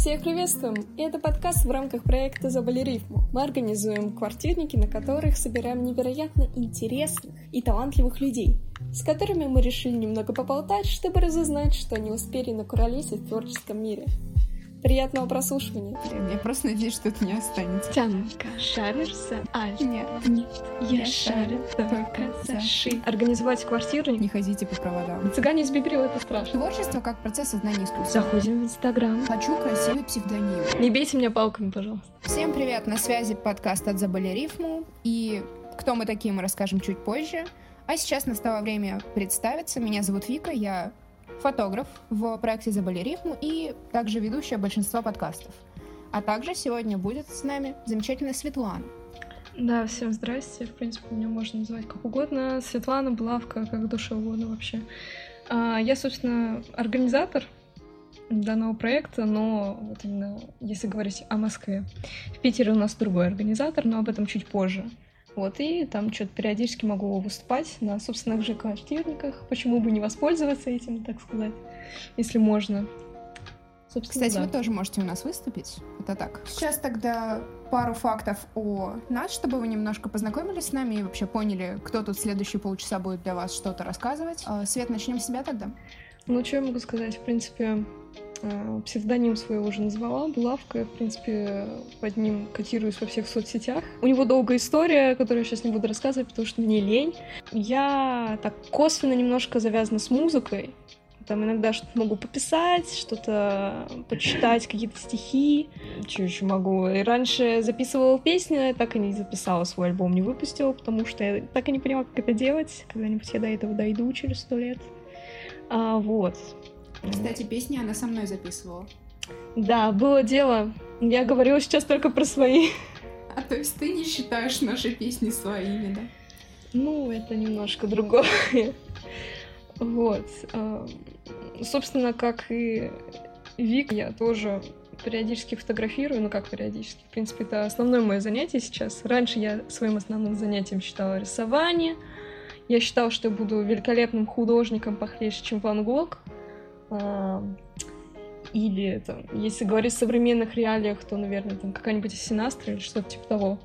Всех приветствуем! И это подкаст в рамках проекта «Забыли рифму». Мы организуем квартирники, на которых собираем невероятно интересных и талантливых людей, с которыми мы решили немного поболтать, чтобы разузнать, что они успели накуролесить в творческом мире. Приятного прослушивания. Я просто надеюсь, что это не останется. Тянка, шаришь за аль? Нет. Нет, я, Я шарю только за ши. Организовать квартиру? Не ходите по проводам. Цыгане из Бибрила это страшно. Творчество как процесс сознания искусства. Заходим в Инстаграм. Хочу красивый псевдоним. Не бейте меня палками, пожалуйста. Всем привет, на связи подкаст от Забыли рифму. И кто мы такие, мы расскажем чуть позже. А сейчас настало время представиться. Меня зовут Вика, я фотограф в проекте «Забыли рифму» и также ведущая большинства подкастов. А также сегодня будет с нами замечательная Светлана. Да, всем здрасте. В принципе, меня можно называть как угодно. Светлана, Блавка, как душе угодно вообще. А, Я, собственно, организатор данного проекта, но вот именно если говорить о Москве. В Питере у нас другой организатор, но об этом чуть позже. Вот, и там что-то периодически могу выступать на собственных же квартирниках. Почему бы не воспользоваться этим, так сказать, если можно. Собственно, Кстати, да. вы тоже можете у нас выступить. Это так. Сейчас тогда пару фактов о нас, чтобы вы немножко познакомились с нами и вообще поняли, кто тут следующие полчаса будет для вас что-то рассказывать. А, Свет, начнем с себя тогда. Ну, что я могу сказать? В принципе, псевдоним свой уже назвала, Булавка. В принципе, под ним котируюсь во всех соцсетях. У него долгая история, которую я сейчас не буду рассказывать, потому что мне лень. Я так косвенно немножко завязана с музыкой. Там иногда что-то могу пописать, что-то почитать, какие-то стихи. Что еще могу? И раньше записывала песни, так и не записала свой альбом, не выпустила, потому что я так и не поняла, как это делать. Когда-нибудь я до этого дойду через сто лет. А, вот. Кстати, песни она со мной записывала. Да, было дело. Я говорила сейчас только про свои. А то есть ты не считаешь наши песни своими, да? Ну, это немножко другое. Вот. а, Собственно, как и Вик, я тоже периодически фотографирую, ну как периодически, в принципе, это основное мое занятие сейчас. Раньше я своим основным занятием считала рисование. Я считала, что я буду великолепным художником похлеще, чем Ван Гог. Или, там, если говорить в современных реалиях, то, наверное, там какая-нибудь Синастра или что-то типа того.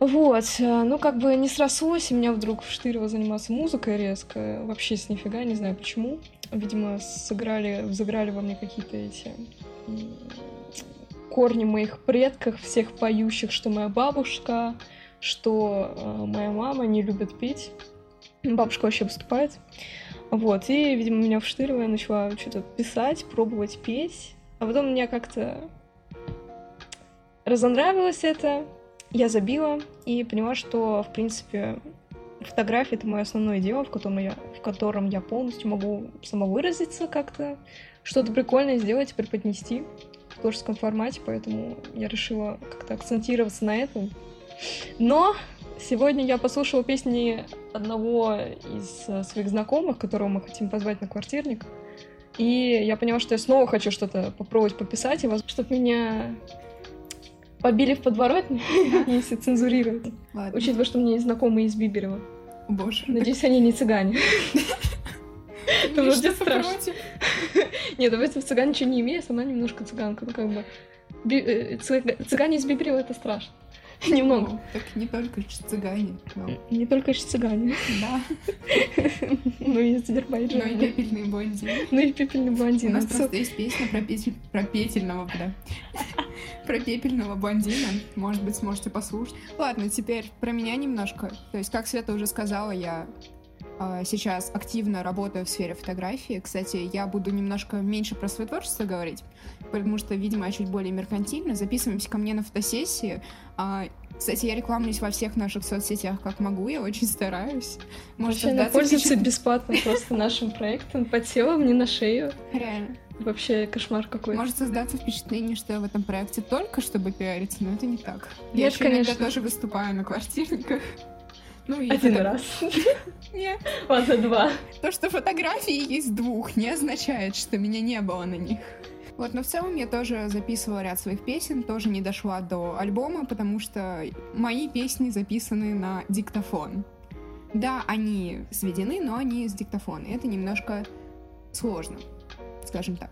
Вот, э, ну как бы не срослось, и меня вдруг вштырило заниматься музыкой резко, вообще с нифига, не знаю почему. Видимо, сыграли, взыграли во мне какие-то эти корни моих предков, всех поющих, что моя бабушка, что э, моя мама не любит петь. Бабушка вообще выступает. Вот, и, видимо, меня вштырило, я начала что-то писать, пробовать петь. А потом мне как-то разонравилось это, я забила и поняла, что, в принципе, фотография — это мое основное дело, в котором я, в котором я полностью могу самовыразиться как-то, что-то прикольное сделать преподнести в творческом формате, поэтому я решила как-то акцентироваться на этом. Но сегодня я послушала песни одного из э, своих знакомых, которого мы хотим позвать на квартирник, и я поняла, что я снова хочу что-то попробовать пописать, и чтобы меня побили в подворотне, если цензурируют. Ладно. Учитывая, что у меня есть знакомые из Биберева. Боже. Надеюсь, они не цыгане. Ты будет страшно. Нет, давайте в цыган ничего не имею, сама немножко цыганка. Ну, как бы... Э, цыга- Цыгане из Биберева — это страшно. Немного. Ну, Так не только ж цыгане, но Не только же цыгане, да, но и из но и Азербайджана. пепельные блондины. Ну и пепельный У блондин. нас Всё. просто есть песня про, петель- про петельного, бля. Про пепельного блондина. Может быть, сможете послушать. Ладно, теперь про меня немножко. То есть, как Света уже сказала, я сейчас активно работаю в сфере фотографии. Кстати, я буду немножко меньше про свое творчество говорить, потому что, видимо, я чуть более меркантильно. Записываемся ко мне на фотосессии. А, Кстати, я рекламлюсь во всех наших соцсетях, как могу, я очень стараюсь. Может, Вообще, пользуется бесплатно просто нашим проектом, подсела мне на шею. Реально. Вообще кошмар какой. Может создаться впечатление, что я в этом проекте только чтобы пиариться, но это не так. я Нет, еще иногда конечно. тоже выступаю на квартирниках. Ну, Один фото- раз. Нет. Ладно, два. То, что фотографии есть двух, не означает, что меня не было на них. Вот, но в целом я тоже записывала ряд своих песен, тоже не дошла до альбома, потому что мои песни записаны на диктофон. Да, они сведены, но они с диктофона. Это немножко сложно, скажем так.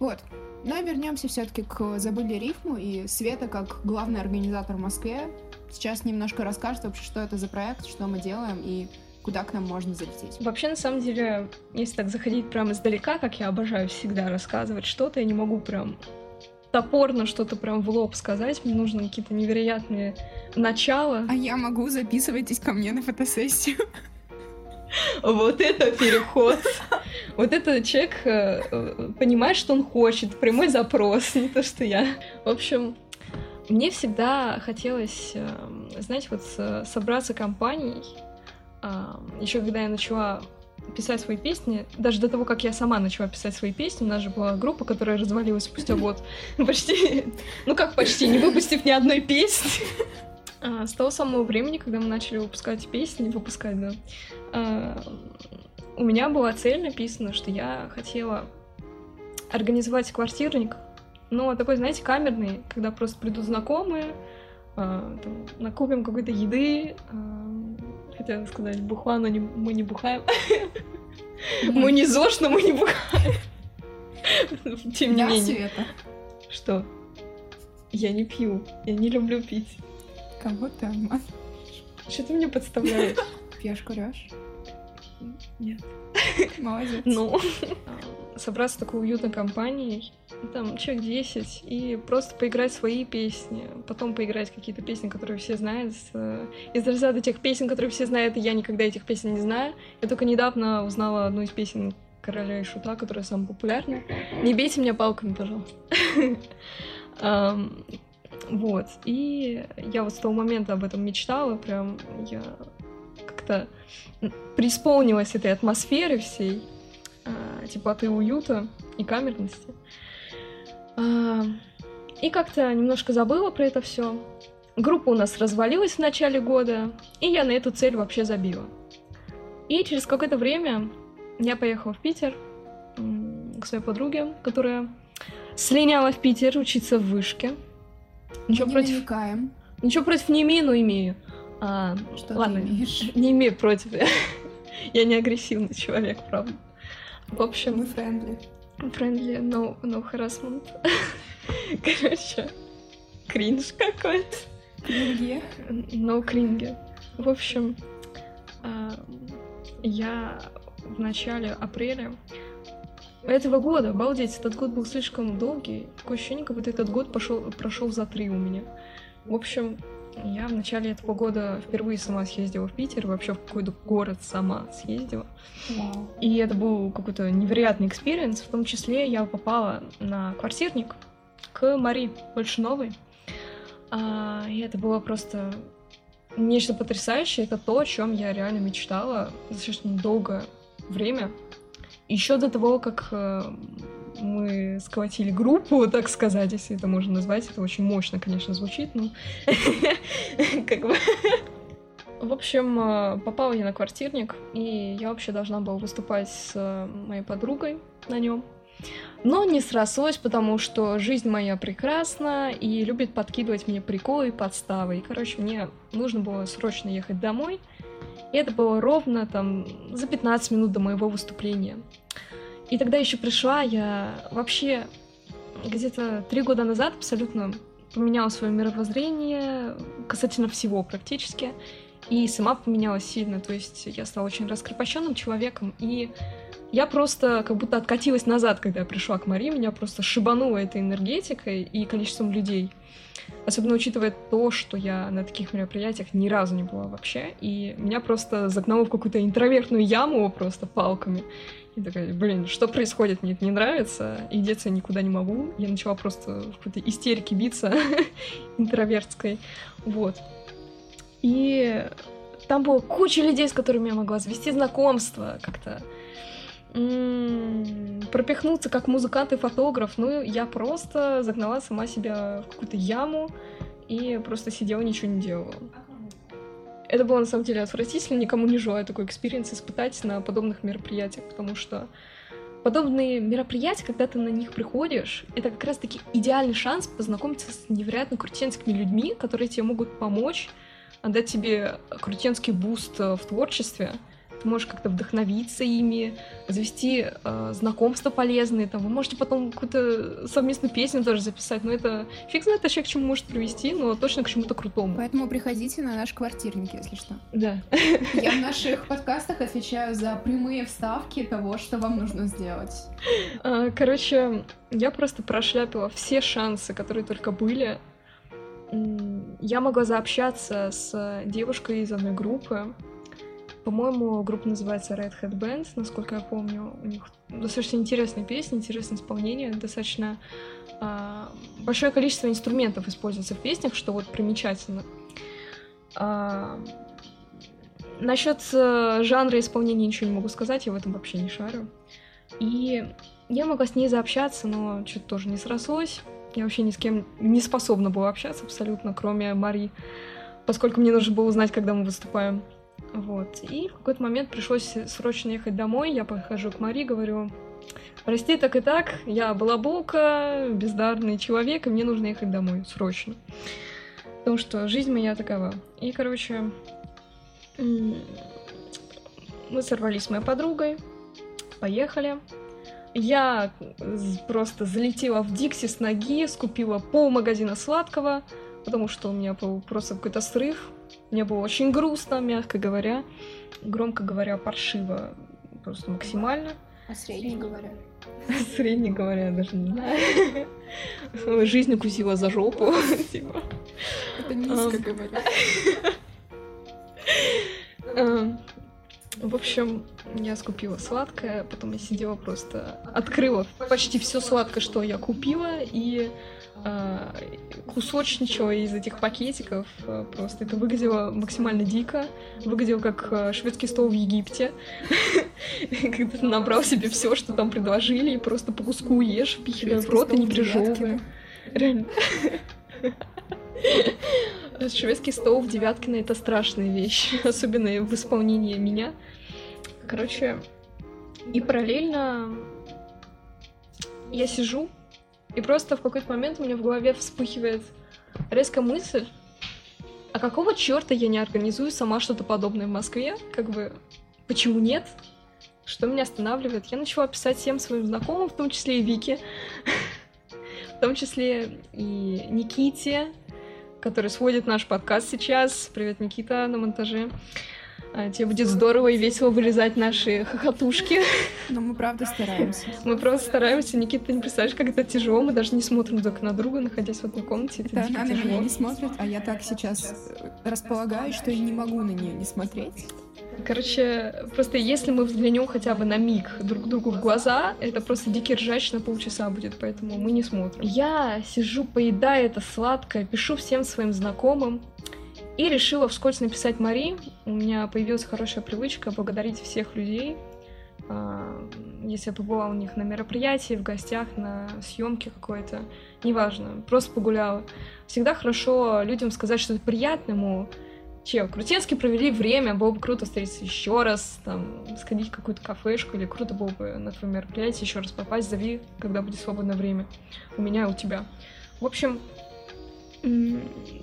Вот. Но вернемся все-таки к забыли рифму и Света как главный организатор в Москве. Сейчас немножко расскажет вообще, что это за проект, что мы делаем и куда к нам можно залететь. Вообще, на самом деле, если так заходить прямо издалека, как я обожаю всегда рассказывать что-то, я не могу прям топорно что-то прям в лоб сказать, мне нужны какие-то невероятные начала. А я могу, записывайтесь ко мне на фотосессию. Вот это переход. Вот этот человек э, э, понимает, что он хочет, прямой запрос, не то, что я. В общем, мне всегда хотелось, э, знаете, вот собраться компанией. Еще когда я начала писать свои песни, даже до того, как я сама начала писать свои песни, у нас же была группа, которая развалилась спустя год. Почти, ну как почти, не выпустив ни одной песни. А, с того самого времени, когда мы начали выпускать песни, выпускать, да, а, у меня была цель написана, что я хотела организовать квартирник, но такой, знаете, камерный, когда просто придут знакомые, а, там, накупим какой-то еды, хотела сказать бухла, но не, мы не бухаем. Мы не ЗОЖ, но мы не бухаем. Тем не менее. Что? Я не пью, я не люблю пить. Кого ты обманываешь? Что ты мне подставляешь? Пьешь, курешь? Нет. Молодец. Ну, собраться такой уютной компанией, там, человек 10, и просто поиграть свои песни, потом поиграть какие-то песни, которые все знают. Из разряда тех песен, которые все знают, и я никогда этих песен не знаю. Я только недавно узнала одну из песен Короля и Шута, которая самая популярная. Не бейте меня палками, пожалуйста. Вот. И я вот с того момента об этом мечтала, прям я как-то преисполнилась этой атмосферы всей, э, теплоты уюта и камерности. И как-то немножко забыла про это все. Группа у нас развалилась в начале года, и я на эту цель вообще забила. И через какое-то время я поехала в Питер к своей подруге, которая слиняла в Питер учиться в вышке. Ничего не против... Намекаем. Ничего против не имею, но имею. А, Что ладно, ты имеешь? не имею против. Я не агрессивный человек, правда. В общем... Мы friendly. Friendly, no, no harassment. Короче, кринж какой-то. Cringy. No cringy. В общем, а, я в начале апреля этого года, обалдеть, этот год был слишком долгий. Такое ощущение, как будто этот год пошел, прошел за три у меня. В общем, я в начале этого года впервые сама съездила в Питер, вообще в какой-то город сама съездила. Wow. И это был какой-то невероятный experience. В том числе я попала на квартирник к Мари Большиновой. А, и это было просто нечто потрясающее. Это то, о чем я реально мечтала достаточно долгое время. Еще до того, как э, мы сколотили группу, так сказать, если это можно назвать, это очень мощно, конечно, звучит, но как бы... В общем, э, попала я на квартирник, и я вообще должна была выступать с э, моей подругой на нем. Но не срослось, потому что жизнь моя прекрасна и любит подкидывать мне приколы и подставы. И, короче, мне нужно было срочно ехать домой. И это было ровно там за 15 минут до моего выступления. И тогда еще пришла, я вообще где-то три года назад абсолютно поменяла свое мировоззрение касательно всего практически. И сама поменялась сильно, то есть я стала очень раскрепощенным человеком, и я просто как будто откатилась назад, когда я пришла к Марии, меня просто шибануло этой энергетикой и количеством людей. Особенно учитывая то, что я на таких мероприятиях ни разу не была вообще, и меня просто загнало в какую-то интровертную яму просто палками. И такая, блин, что происходит, мне это не нравится, и деться я никуда не могу. Я начала просто в какой-то истерике биться интровертской. Вот. И там была куча людей, с которыми я могла завести знакомство, как-то пропихнуться как музыкант и фотограф. Ну, я просто загнала сама себя в какую-то яму и просто сидела, ничего не делала. Это было на самом деле отвратительно, никому не желаю такой experience испытать на подобных мероприятиях, потому что подобные мероприятия, когда ты на них приходишь, это как раз-таки идеальный шанс познакомиться с невероятно крутенскими людьми, которые тебе могут помочь, отдать тебе крутенский boost в творчестве. Ты можешь как-то вдохновиться ими, завести э, знакомства полезные, там, вы можете потом какую-то совместную песню тоже записать, но это фиг знает вообще к чему может привести, но точно к чему-то крутому. Поэтому приходите на наш квартирник, если что. Да. Я в наших подкастах отвечаю за прямые вставки того, что вам нужно сделать. А, короче, я просто прошляпила все шансы, которые только были. Я могла заобщаться с девушкой из одной группы, по-моему, группа называется Red Hat Band, насколько я помню. У них достаточно интересные песни, интересное исполнение, достаточно э, большое количество инструментов используется в песнях, что вот примечательно. А, насчет э, жанра исполнения ничего не могу сказать, я в этом вообще не шарю. И я могла с ней заобщаться, но что-то тоже не срослось. Я вообще ни с кем не способна была общаться абсолютно, кроме Мари, поскольку мне нужно было узнать, когда мы выступаем. Вот. И в какой-то момент пришлось срочно ехать домой. Я подхожу к Мари, говорю, прости, так и так, я балаболка, бездарный человек, и мне нужно ехать домой срочно. Потому что жизнь моя такова. И, короче, мы сорвались с моей подругой, поехали. Я просто залетела в Дикси с ноги, скупила пол магазина сладкого, потому что у меня был просто какой-то срыв. Мне было очень грустно, мягко говоря. Громко говоря, паршиво просто максимально. А средне говоря? Средне говоря, даже не знаю. Жизнь укусила за жопу, типа. Это низко говоря. В общем, я скупила сладкое, потом я сидела просто, открыла почти все сладкое, что я купила, и кусочничала из этих пакетиков. А, просто это выглядело максимально дико. Выглядело как а, шведский стол в Египте. Когда ты набрал себе все, что там предложили, и просто по куску ешь, впихивая в рот и не пережевывая. Реально. Шведский стол в Девяткино — это страшная вещь, особенно в исполнении меня. Короче, и параллельно я сижу и просто в какой-то момент у меня в голове вспыхивает резкая мысль, а какого черта я не организую сама что-то подобное в Москве? Как бы, почему нет? Что меня останавливает? Я начала писать всем своим знакомым, в том числе и Вике, в том числе и Никите, который сводит наш подкаст сейчас. Привет, Никита, на монтаже. А, тебе будет здорово и весело вырезать наши хохотушки. Но мы правда стараемся. Мы просто стараемся. Никита, ты не представляешь, как это тяжело. Мы даже не смотрим друг на друга, находясь в одной комнате. Это, это она на меня не смотрит, а я так сейчас располагаю, что я не могу на нее не смотреть. Короче, просто если мы взглянем хотя бы на миг друг другу в глаза, это просто дикий ржач на полчаса будет, поэтому мы не смотрим. Я сижу, поедаю это сладкое, пишу всем своим знакомым, и решила вскользь написать Мари. У меня появилась хорошая привычка благодарить всех людей, а, если я побывала у них на мероприятии, в гостях, на съемке какой-то, неважно, просто погуляла. Всегда хорошо людям сказать что-то приятное, мол, Чел, крутецки провели время, было бы круто встретиться еще раз, там, сходить в какую-то кафешку, или круто было бы на твое мероприятие еще раз попасть, зови, когда будет свободное время. У меня и у тебя. В общем,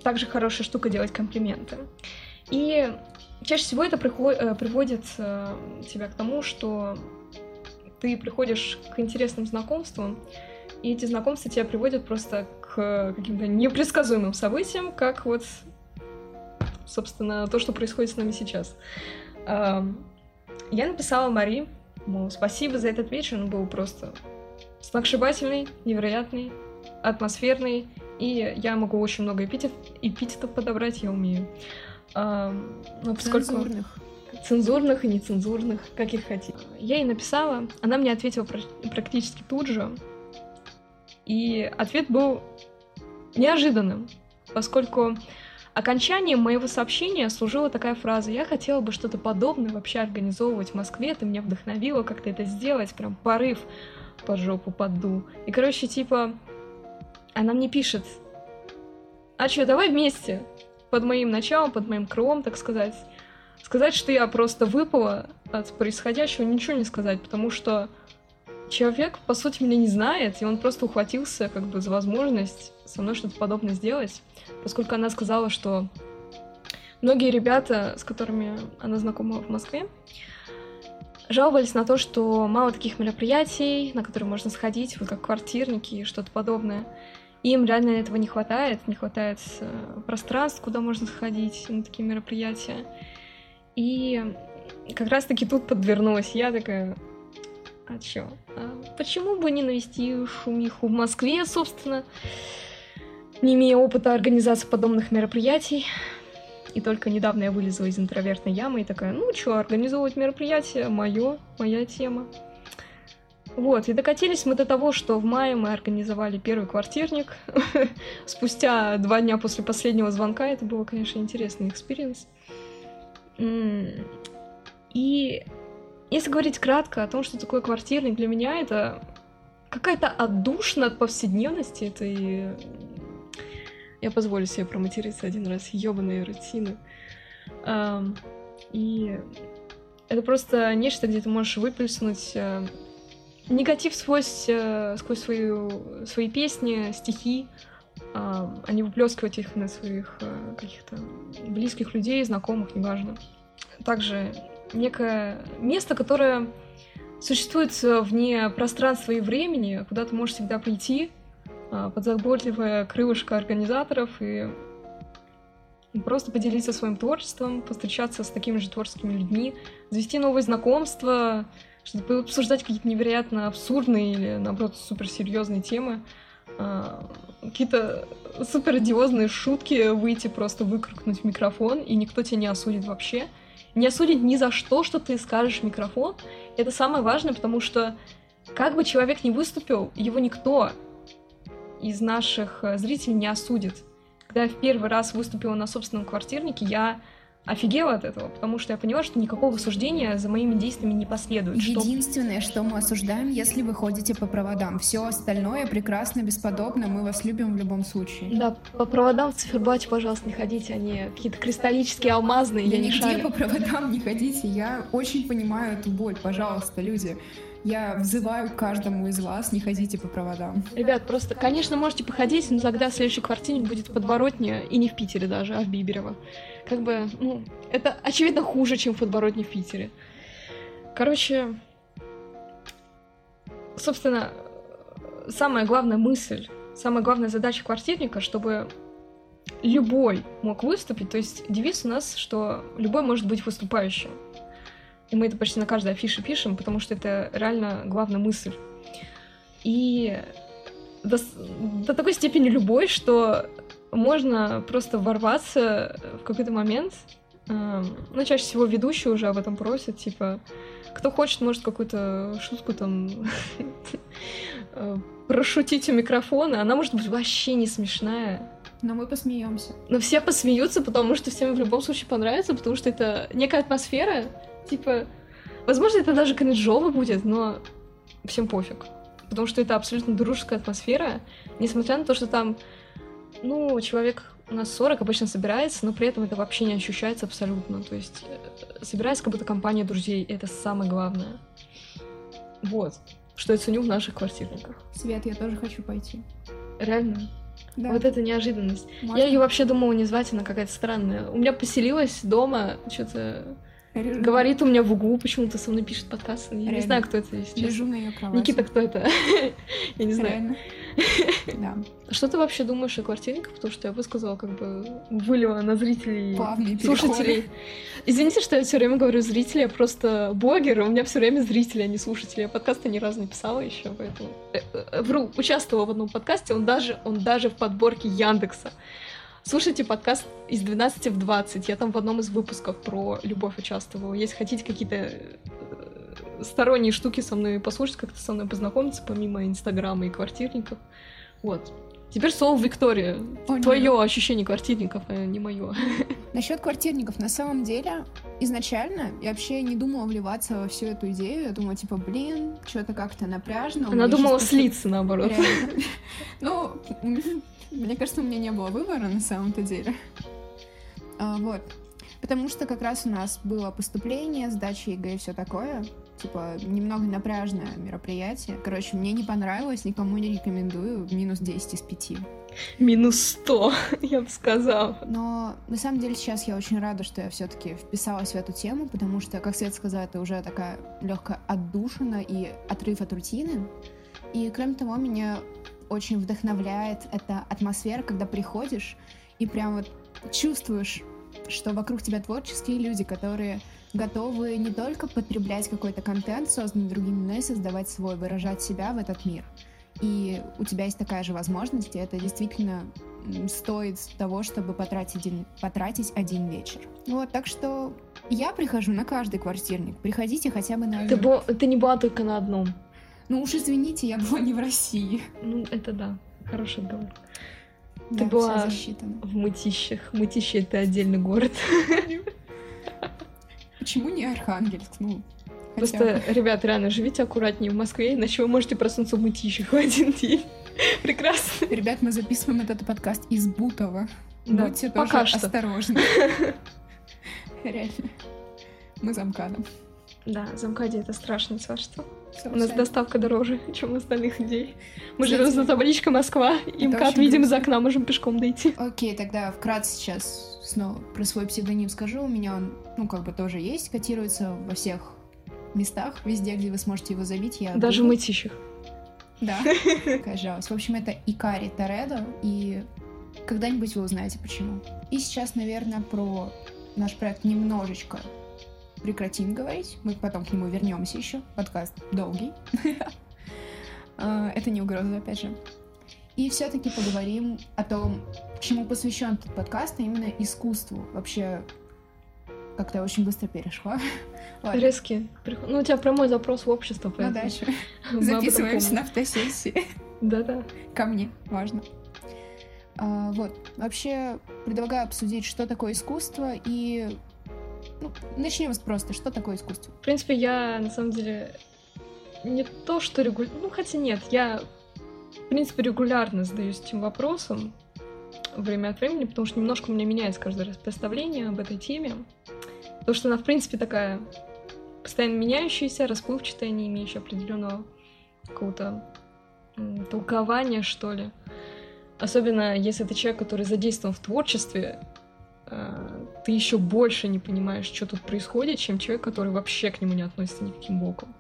также хорошая штука делать комплименты. И чаще всего это э, приводит э, тебя к тому, что ты приходишь к интересным знакомствам, и эти знакомства тебя приводят просто к каким-то непредсказуемым событиям, как вот, собственно, то, что происходит с нами сейчас. Я написала Мари, мол, спасибо за этот вечер, он был просто сногсшибательный, невероятный, атмосферный, и я могу очень много эпитет, эпитетов подобрать, я умею. А, но поскольку... Цензурных. Цензурных и нецензурных, как их хотите. Я ей написала, она мне ответила практически тут же. И ответ был неожиданным, поскольку окончанием моего сообщения служила такая фраза «Я хотела бы что-то подобное вообще организовывать в Москве, ты меня вдохновила как-то это сделать, прям порыв под жопу подду». И, короче, типа, она мне пишет, а что, давай вместе, под моим началом, под моим крылом, так сказать. Сказать, что я просто выпала от происходящего, ничего не сказать, потому что человек, по сути, меня не знает, и он просто ухватился как бы за возможность со мной что-то подобное сделать, поскольку она сказала, что многие ребята, с которыми она знакома в Москве, жаловались на то, что мало таких мероприятий, на которые можно сходить, вот как квартирники и что-то подобное. Им реально этого не хватает, не хватает э, пространств, куда можно сходить на такие мероприятия. И как раз-таки тут подвернулась я такая, а чё, а почему бы не навести шумиху в Москве, собственно, не имея опыта организации подобных мероприятий. И только недавно я вылезла из интровертной ямы и такая, ну чё, организовывать мероприятие, моё, моя тема. Вот, и докатились мы до того, что в мае мы организовали первый квартирник. Спустя два дня после последнего звонка это было, конечно, интересный experience. И если говорить кратко о том, что такое квартирник, для меня это какая-то отдушина от повседневности этой... Я позволю себе проматериться один раз, ёбаные рутины. И это просто нечто, где ты можешь выплеснуть э, негатив сквозь, э, сквозь свою, свои песни, стихи, а не выплескивать их на своих э, каких-то близких людей, знакомых, неважно. Также некое место, которое существует вне пространства и времени, куда ты можешь всегда прийти а, под заботливое крылышко организаторов и просто поделиться своим творчеством, встречаться с такими же творческими людьми, завести новые знакомства, чтобы обсуждать какие-то невероятно абсурдные или, наоборот, суперсерьезные темы, а, какие-то суперодиозные шутки выйти, просто выкрикнуть в микрофон, и никто тебя не осудит вообще не осудить ни за что, что ты скажешь в микрофон. Это самое важное, потому что как бы человек ни выступил, его никто из наших э, зрителей не осудит. Когда я в первый раз выступила на собственном квартирнике, я офигела от этого, потому что я поняла, что никакого осуждения за моими действиями не последует. Единственное, что... что мы осуждаем, если вы ходите по проводам. Все остальное прекрасно, бесподобно, мы вас любим в любом случае. Да, по проводам в циферблате, пожалуйста, не ходите, они какие-то кристаллические, алмазные, да я не шарю. по проводам не ходите, я очень понимаю эту боль, пожалуйста, люди. Я взываю каждому из вас, не ходите по проводам. Ребят, просто, конечно, можете походить, но тогда следующий квартирник будет в подворотне, и не в Питере даже, а в Биберово как бы, ну, это очевидно хуже, чем в подборотне в Питере. Короче, собственно, самая главная мысль, самая главная задача квартирника, чтобы любой мог выступить. То есть девиз у нас, что любой может быть выступающим. И мы это почти на каждой афише пишем, потому что это реально главная мысль. И до, до такой степени любой, что можно просто ворваться в какой-то момент. Ну, чаще всего ведущий уже об этом просит, типа, кто хочет, может какую-то шутку там прошутить у микрофона. Она может быть вообще не смешная. Но мы посмеемся. Но все посмеются, потому что всем в любом случае понравится, потому что это некая атмосфера, типа, возможно, это даже кринжово будет, но всем пофиг. Потому что это абсолютно дружеская атмосфера, несмотря на то, что там ну, человек у нас 40 обычно собирается, но при этом это вообще не ощущается абсолютно. То есть э, собирается как будто компания друзей, это самое главное. Вот. Что я ценю в наших квартирниках. Свет, я тоже хочу пойти. Реально? Да. Вот это неожиданность. Можно? Я ее вообще думала не звать, она какая-то странная. У меня поселилась дома, что-то Говорит у меня в углу, почему-то со мной пишет подкаст. Я Реально. не знаю, кто это, если Лежу на ее кровати. Никита, кто это? Я не знаю. Да. Что ты вообще думаешь о квартирниках? Потому что я высказала, как бы вылила на зрителей, Плавные слушателей. Извините, что я все время говорю зрители, я просто блогер, у меня все время зрители, а не слушатели. Я подкасты ни разу не писала еще, поэтому... Э, э, вру, участвовала в одном подкасте, он даже, он даже в подборке Яндекса. Слушайте подкаст из 12 в 20. Я там в одном из выпусков про любовь участвовала. Если хотите какие-то э, сторонние штуки со мной послушать, как-то со мной познакомиться, помимо Инстаграма и квартирников. Вот. Теперь слово Виктория. Твое ощущение квартирников, а не мое. Насчет квартирников, на самом деле, изначально я вообще не думала вливаться во всю эту идею. Я думала, типа, блин, что-то как-то напряжно. Она думала слиться, наоборот. Ну, мне кажется, у меня не было выбора на самом-то деле. А, вот. Потому что как раз у нас было поступление, сдача ЕГЭ и все такое. Типа, немного напряжное мероприятие. Короче, мне не понравилось, никому не рекомендую. Минус 10 из 5. Минус 100, я бы сказала. Но на самом деле сейчас я очень рада, что я все-таки вписалась в эту тему, потому что, как Свет сказала, это уже такая легкая отдушина и отрыв от рутины. И кроме того, меня очень вдохновляет эта атмосфера, когда приходишь и прям вот чувствуешь, что вокруг тебя творческие люди, которые готовы не только потреблять какой-то контент, созданный другими, но и создавать свой, выражать себя в этот мир. И у тебя есть такая же возможность, и это действительно стоит того, чтобы потратить один, потратить один вечер. Вот, так что я прихожу на каждый квартирник. Приходите хотя бы на один. Ты, бо... ты не была только на одном. Ну уж извините, я была не в России. Ну, это да. Хороший отговор. Да, Ты была в Мытищах. Мытищи — это отдельный город. Почему не Архангельск? Ну, Просто, ребят, реально, живите аккуратнее в Москве, иначе вы можете проснуться в Мытищах в один день. Прекрасно. Ребят, мы записываем этот подкаст из Бутова. Да, Будьте пока тоже что. осторожны. Реально. Мы замкадом. Да, замкади это страшно, что. У нас доставка дороже, чем у остальных людей. Мы живем за табличкой Москва, и МКАД видим из окна, можем пешком дойти. Окей, тогда вкратце сейчас снова про свой псевдоним скажу. У меня он, ну, как бы тоже есть, котируется во всех местах, везде, где вы сможете его забить. Я Даже в мытищах. Да, какая жалость. В общем, это Икари Торедо, и когда-нибудь вы узнаете почему. И сейчас, наверное, про наш проект немножечко прекратим говорить. Мы потом к нему вернемся еще. Подкаст долгий. А, это не угроза, опять же. И все-таки поговорим о том, чему посвящен этот подкаст, а именно искусству. Вообще, как-то я очень быстро перешла. Резкий. Ну, у тебя прямой запрос в общество, ну поэтому... Ну, дальше. Записываемся на автосессии. Да-да. Ко мне, важно. А, вот. Вообще, предлагаю обсудить, что такое искусство и ну, начнем с просто, что такое искусство? В принципе, я на самом деле не то, что регулярно... Ну, хотя нет, я, в принципе, регулярно задаюсь этим вопросом время от времени, потому что немножко у меня меняется каждый раз представление об этой теме. Потому что она, в принципе, такая постоянно меняющаяся, расплывчатая, не имеющая определенного какого-то толкования, что ли. Особенно если это человек, который задействован в творчестве, Э, ты еще больше не понимаешь, что тут происходит, чем человек, который вообще к нему не относится никаким боком.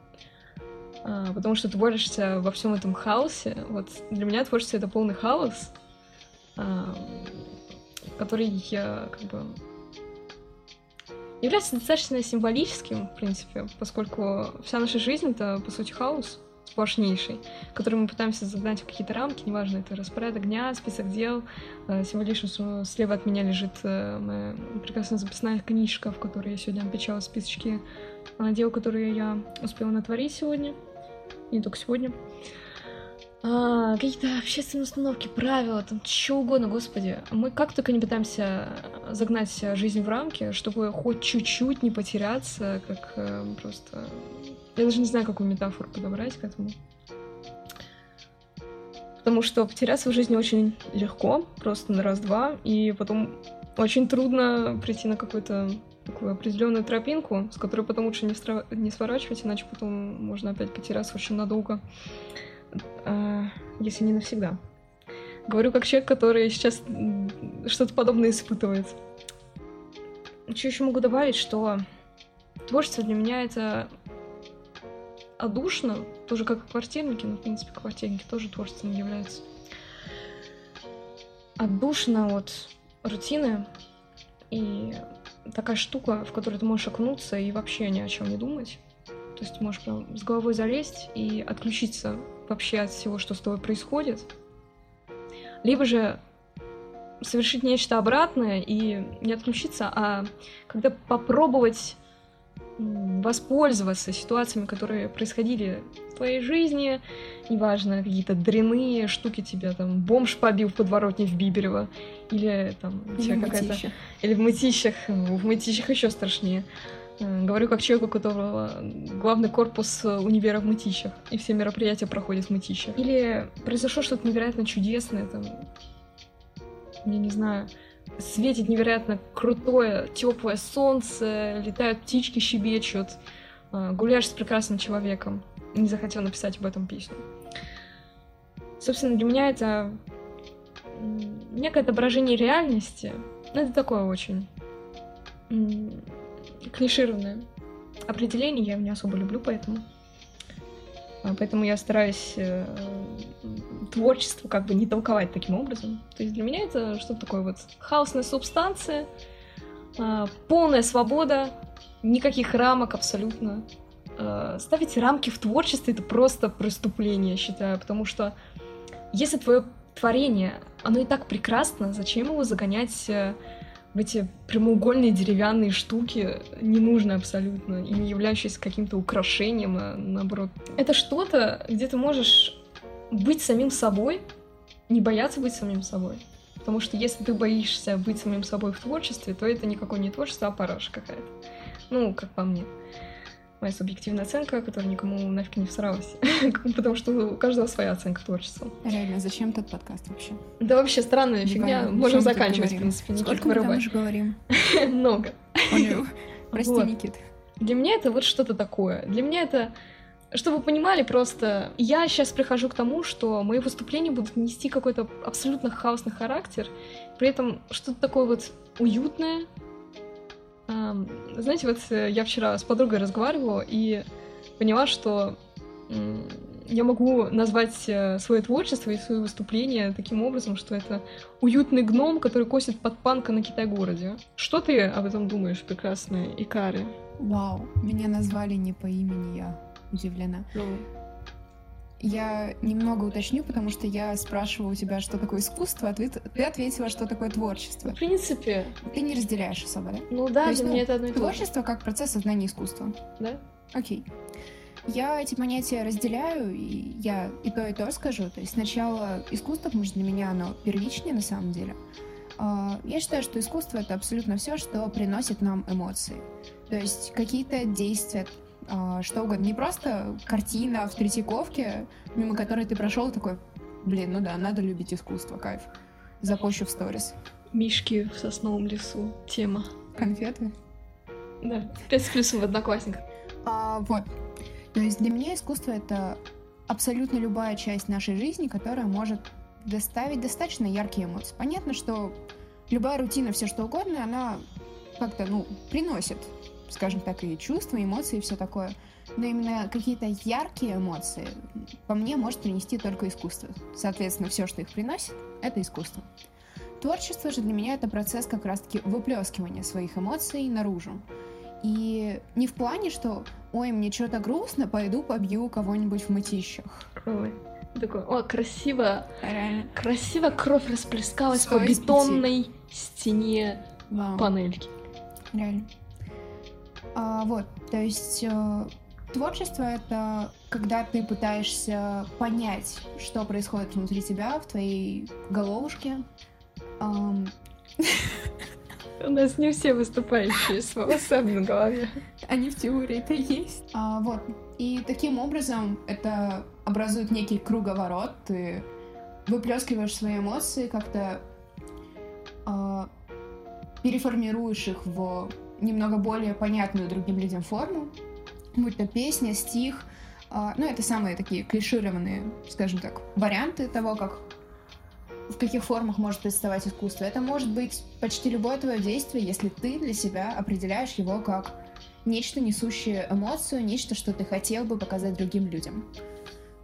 А, потому что ты борешься во всем этом хаосе. Вот для меня творчество это полный хаос, а, который я как бы является достаточно символическим, в принципе, поскольку вся наша жизнь это по сути хаос сплошнейший, который мы пытаемся загнать в какие-то рамки, неважно, это распорядок дня, список дел. Э, символично слева от меня лежит э, моя прекрасная записная книжка, в которой я сегодня отмечала списочки дел, которые я успела натворить сегодня, не только сегодня. А, какие-то общественные установки, правила, там что угодно, господи. Мы как только не пытаемся загнать жизнь в рамки, чтобы хоть чуть-чуть не потеряться, как э, просто я даже не знаю, какую метафору подобрать к этому. Потому что потеряться в жизни очень легко, просто на раз-два, и потом очень трудно прийти на какую-то такую определенную тропинку, с которой потом лучше не, стра... не сворачивать, иначе потом можно опять потеряться очень надолго, а, если не навсегда. Говорю как человек, который сейчас что-то подобное испытывает. Что еще могу добавить, что творчество для меня это а душно, тоже как и квартирники, но, в принципе, квартирники тоже творчеством являются. Отдушно от рутины и такая штука, в которую ты можешь окунуться и вообще ни о чем не думать. То есть можешь прям с головой залезть и отключиться вообще от всего, что с тобой происходит. Либо же совершить нечто обратное и не отключиться, а когда попробовать воспользоваться ситуациями, которые происходили в твоей жизни, неважно, какие-то дряные штуки тебя, там, бомж побил в подворотне в Биберево, или там или в какая-то... Или в Мытищах, в Мытищах еще страшнее. Э, говорю как человеку, у которого главный корпус универа в Мытищах, и все мероприятия проходят в Мытищах. Или произошло что-то невероятно чудесное, там, я не знаю, светит невероятно крутое, теплое солнце, летают птички, щебечут, э, гуляешь с прекрасным человеком, не захотел написать об этом песню. Собственно, для меня это некое отображение реальности. Ну, это такое очень клишированное определение, я его не особо люблю, поэтому. А, поэтому я стараюсь э, творчество как бы не толковать таким образом. То есть для меня это что-то такое вот хаосная субстанция, э, полная свобода, никаких рамок абсолютно. Э, ставить рамки в творчестве это просто преступление, я считаю, потому что если твое творение, оно и так прекрасно, зачем его загонять э, в эти прямоугольные деревянные штуки, не нужно абсолютно, и не являющиеся каким-то украшением, а наоборот. Это что-то, где ты можешь быть самим собой, не бояться быть самим собой. Потому что если ты боишься быть самим собой в творчестве, то это никакое не творчество, а параша какая-то. Ну, как по мне моя субъективная оценка, которая никому нафиг не всралась. Потому что у каждого своя оценка творчества. Реально, зачем тот подкаст вообще? Да вообще странная фигня. Можем заканчивать, в принципе. Сколько мы там уже говорим? Много. Прости, Никит. Для меня это вот что-то такое. Для меня это чтобы вы понимали, просто я сейчас прихожу к тому, что мои выступления будут нести какой-то абсолютно хаосный характер, при этом что-то такое вот уютное, знаете, вот э, я вчера с подругой разговаривала и поняла, что я могу назвать э, свое творчество и свое выступление таким образом, что это уютный гном, который косит под панка на Китай-городе. Что ты об этом думаешь, прекрасная Икари? Вау, меня назвали не по имени, я удивлена. Ну. Я немного уточню, потому что я спрашивала у тебя, что такое искусство, а ты, ты ответила, что такое творчество. В принципе. Ты не разделяешь особо, да? Ну да, то есть, для ну, меня это одно и то Творчество как процесс сознания искусства. Да? Окей. Я эти понятия разделяю, и я и то, и то скажу. То есть сначала искусство, потому что для меня оно первичнее на самом деле. А, я считаю, что искусство — это абсолютно все, что приносит нам эмоции. То есть какие-то действия, что угодно. Не просто картина в Третьяковке, мимо которой ты прошел такой, блин, ну да, надо любить искусство, кайф. Запущу в сторис. Мишки в сосновом лесу. Тема. Конфеты? Да. Пять с плюсом в одноклассниках. А, вот. То есть для меня искусство — это абсолютно любая часть нашей жизни, которая может доставить достаточно яркие эмоции. Понятно, что любая рутина, все что угодно, она как-то, ну, приносит скажем так, и чувства, эмоции, и все такое. Но именно какие-то яркие эмоции, по мне, может принести только искусство. Соответственно, все, что их приносит, это искусство. Творчество же для меня это процесс как раз-таки выплескивания своих эмоций наружу. И не в плане, что «Ой, мне что-то грустно, пойду побью кого-нибудь в мытищах». Ой. Такой, о, красиво, Реально. красиво кровь расплескалась по бетонной стене Вау. панельки. Реально. А, вот, то есть э, творчество это когда ты пытаешься понять, что происходит внутри тебя, в твоей головушке. Um... У нас не все выступающие с волосами на голове. Они в теории это есть. А, вот. И таким образом это образует некий круговорот. Ты выплескиваешь свои эмоции, как-то а, переформируешь их в немного более понятную другим людям форму, будь то песня, стих, э, ну, это самые такие клишированные, скажем так, варианты того, как в каких формах может представать искусство. Это может быть почти любое твое действие, если ты для себя определяешь его как нечто, несущее эмоцию, нечто, что ты хотел бы показать другим людям.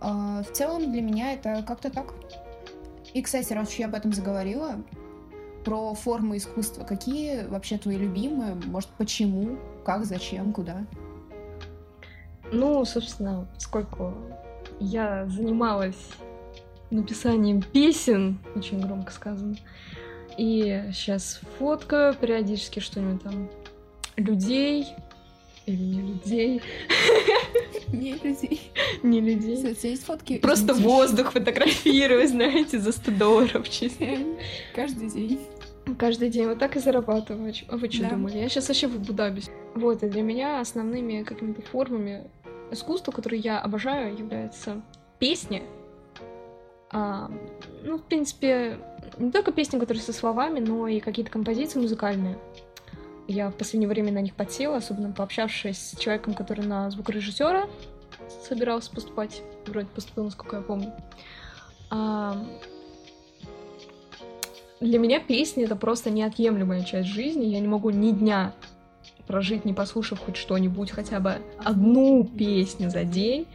Э, в целом для меня это как-то так. И, кстати, раз уж я об этом заговорила, про формы искусства. Какие вообще твои любимые? Может, почему? Как, зачем, куда? Ну, собственно, сколько я занималась написанием песен, очень громко сказано, и сейчас фоткаю периодически что-нибудь там людей, или не людей. Не людей. Не людей. Кстати, есть фотки? Просто воздух фотографирую, знаете, за 100 долларов чисто. Каждый день. Каждый день вот так и зарабатываю. А вы что да. думали? Я сейчас вообще в Абу-Даби. Вот, и для меня основными какими-то формами искусства, которые я обожаю, являются песни. А, ну, в принципе, не только песни, которые со словами, но и какие-то композиции музыкальные. я в последнее время на них подсела, особенно пообщавшись с человеком, который на звукорежиссера собирался поступать. Вроде поступил, насколько я помню. А... Для меня песни — это просто неотъемлемая часть жизни. Я не могу ни дня прожить, не послушав хоть что-нибудь, хотя бы одну песню за день.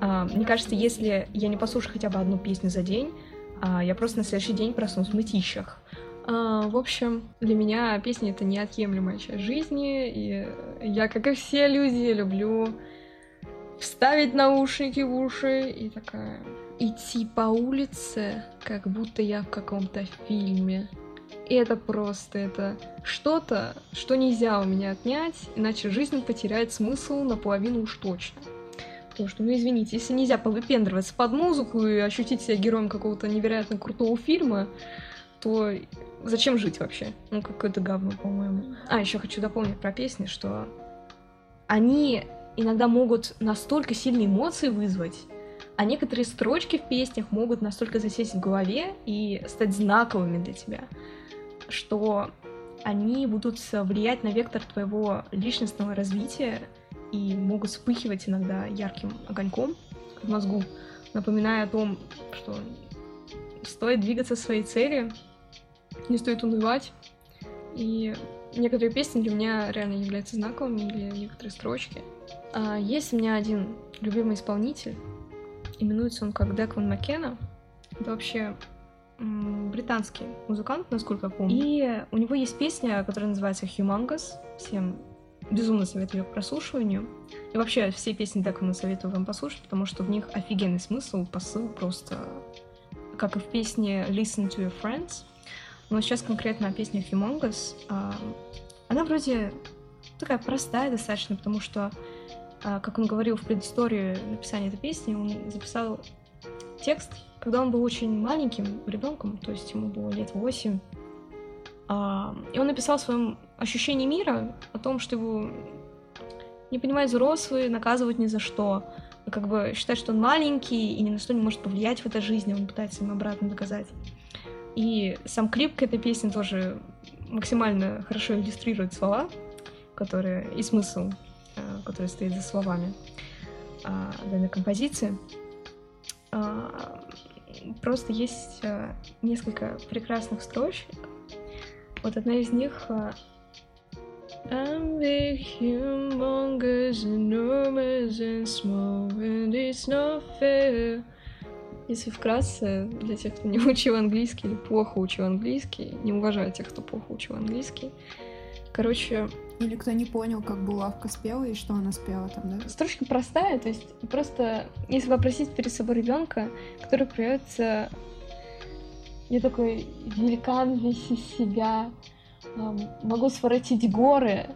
А, мне кажется, если я не послушаю хотя бы одну песню за день, а, я просто на следующий день проснусь в мытищах. А, в общем, для меня песни — это неотъемлемая часть жизни, и я, как и все люди, люблю вставить наушники в уши и такая идти по улице, как будто я в каком-то фильме. И это просто, это что-то, что нельзя у меня отнять, иначе жизнь потеряет смысл наполовину уж точно. Потому что, ну извините, если нельзя повыпендриваться под музыку и ощутить себя героем какого-то невероятно крутого фильма, то зачем жить вообще? Ну, какое-то говно, по-моему. А, еще хочу дополнить про песни, что они иногда могут настолько сильные эмоции вызвать, а некоторые строчки в песнях могут настолько засесть в голове и стать знаковыми для тебя, что они будут влиять на вектор твоего личностного развития и могут вспыхивать иногда ярким огоньком в мозгу, напоминая о том, что стоит двигаться своей цели, не стоит унывать. И некоторые песни для меня реально являются знаковыми, или некоторые строчки. А есть у меня один любимый исполнитель, именуется он как Декван Маккена. Это вообще британский музыкант, насколько я помню. И у него есть песня, которая называется Humongous. Всем безумно советую ее к прослушиванию. И вообще все песни Деквана советую вам послушать, потому что в них офигенный смысл, посыл просто как и в песне Listen to Your Friends. Но сейчас конкретно о песне Humongous. А, она вроде такая простая достаточно, потому что, как он говорил в предыстории написания этой песни, он записал текст, когда он был очень маленьким ребенком, то есть ему было лет восемь. А, и он написал о своем ощущении мира, о том, что его не понимают взрослые, наказывать ни за что. Как бы считать, что он маленький и ни на что не может повлиять в этой жизни, он пытается им обратно доказать. И сам клип к этой песне тоже максимально хорошо иллюстрирует слова, которые и смысл, который стоит за словами а, данной композиции. А, просто есть э, несколько прекрасных строчек. Вот одна из них э, I'm big, humongous, enormous and small, and it's not fair. Если вкратце, для тех, кто не учил английский или плохо учил английский, не уважаю тех, кто плохо учил английский. Короче... Или кто не понял, как булавка спела и что она спела там, да? Строчка простая, то есть просто, если попросить перед собой ребенка, который проявится я такой великан весь из себя, могу своротить горы,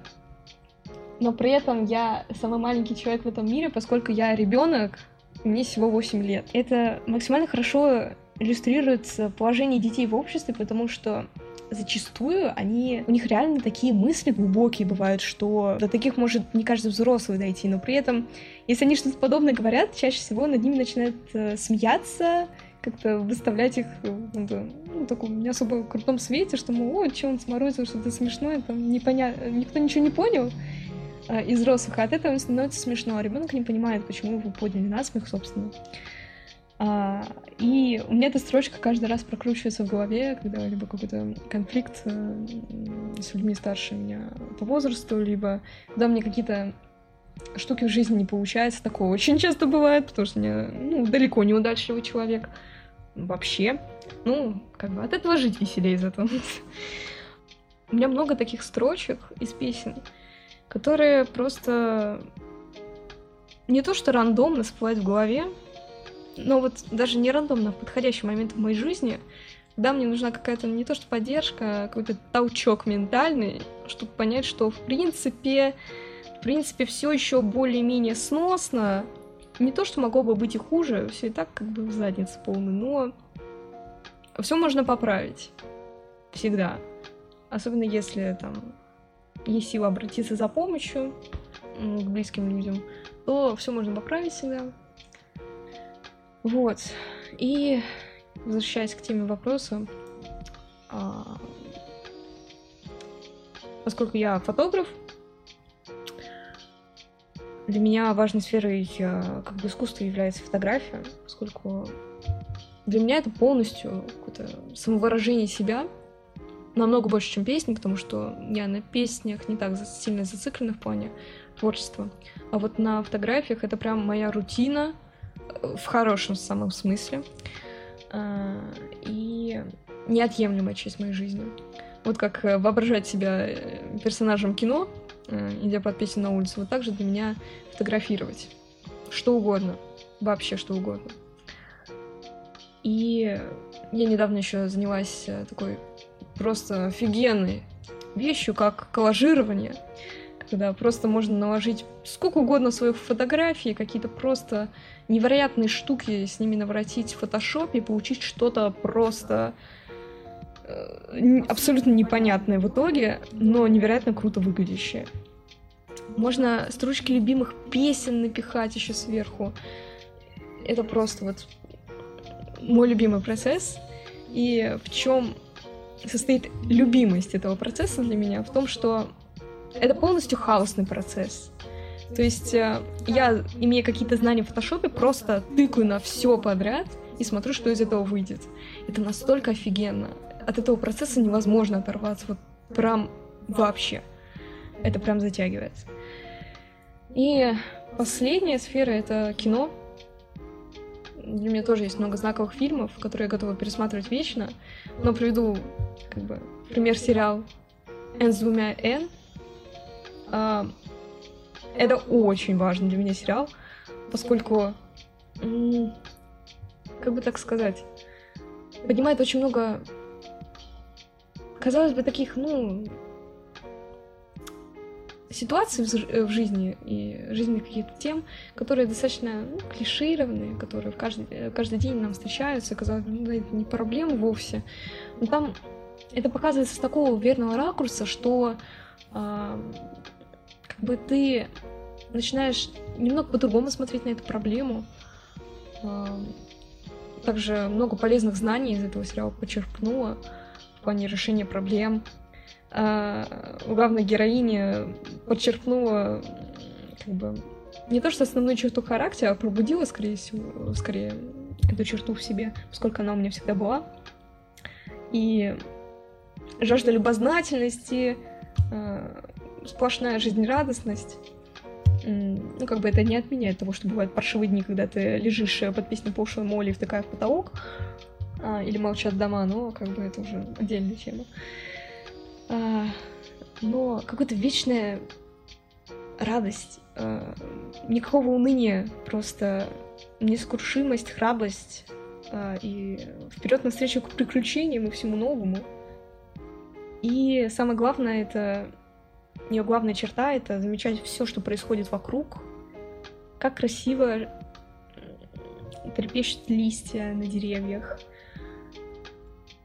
но при этом я самый маленький человек в этом мире, поскольку я ребенок, мне всего 8 лет. Это максимально хорошо иллюстрируется положение детей в обществе, потому что зачастую они, у них реально такие мысли глубокие бывают, что до таких может не каждый взрослый дойти, но при этом, если они что-то подобное говорят, чаще всего над ними начинают э, смеяться, как-то выставлять их в ну, таком не особо крутом свете, что, мол, о, что он сморозил, что-то смешное, там непонятно, никто ничего не понял э, из взрослых, а от этого становится смешно, а ребенок не понимает, почему его подняли на смех, собственно. А, и у меня эта строчка каждый раз прокручивается в голове, когда либо какой-то конфликт э, с людьми старше меня по возрасту, либо когда мне какие-то штуки в жизни не получается. Такое очень часто бывает, потому что я ну, далеко не удачливый человек. Вообще. Ну, как бы от этого жить веселее зато. У меня много таких строчек из песен, которые просто не то что рандомно всплывают в голове, но вот даже не рандомно, в подходящий момент в моей жизни, когда мне нужна какая-то не то что поддержка, а какой-то толчок ментальный, чтобы понять, что в принципе, в принципе, все еще более-менее сносно. Не то, что могло бы быть и хуже, все и так как бы в заднице полный, но все можно поправить. Всегда. Особенно если там есть сила обратиться за помощью к близким людям, то все можно поправить всегда. Вот. И возвращаясь к теме вопроса, а, поскольку я фотограф, для меня важной сферой э, как бы искусства является фотография, поскольку для меня это полностью какое-то самовыражение себя, намного больше, чем песни, потому что я на песнях не так сильно зациклена в плане творчества. А вот на фотографиях это прям моя рутина в хорошем самом смысле. А, и неотъемлемая часть моей жизни. Вот как э, воображать себя персонажем кино, идя под песню на улицу, вот так же для меня фотографировать. Что угодно. Вообще что угодно. И я недавно еще занялась э, такой просто офигенной вещью, как коллажирование, когда просто можно наложить сколько угодно своих фотографий, какие-то просто невероятные штуки с ними наворотить в фотошопе и получить что-то просто э, абсолютно непонятное в итоге, но невероятно круто выглядящее. Можно строчки любимых песен напихать еще сверху. Это просто вот мой любимый процесс. И в чем состоит любимость этого процесса для меня? В том, что это полностью хаосный процесс. То есть э, я, имея какие-то знания в фотошопе, просто тыкаю на все подряд и смотрю, что из этого выйдет. Это настолько офигенно. От этого процесса невозможно оторваться вот прям вообще. Это прям затягивается. И последняя сфера — это кино. Для меня тоже есть много знаковых фильмов, которые я готова пересматривать вечно. Но приведу как бы, пример сериал «Н с двумя Н». А, это очень важный для меня сериал, поскольку, как бы так сказать, поднимает очень много, казалось бы, таких, ну, ситуаций в жизни и жизненных каких-то тем, которые достаточно ну, клишированные, которые в каждый, каждый день нам встречаются, казалось бы, ну, это не проблема вовсе. Но там это показывается с такого верного ракурса, что э, как бы ты начинаешь немного по-другому смотреть на эту проблему. Э, также много полезных знаний из этого сериала почерпнула в плане решения проблем, а, главная героиня подчеркнула как бы не то, что основную черту характера, а пробудила, скорее всего, скорее эту черту в себе, поскольку она у меня всегда была. И жажда любознательности, э, сплошная жизнерадостность. Ну, как бы это не отменяет того, что бывают паршивые дни, когда ты лежишь под песню пошлой моли, втыкая в потолок, а, или молчат дома, но как бы это уже отдельная тема. А, но какая-то вечная радость, а, никакого уныния, просто нескрушимость, храбрость а, и вперед навстречу к приключениям и всему новому. И самое главное, это ее главная черта это замечать все, что происходит вокруг, как красиво трепещут листья на деревьях,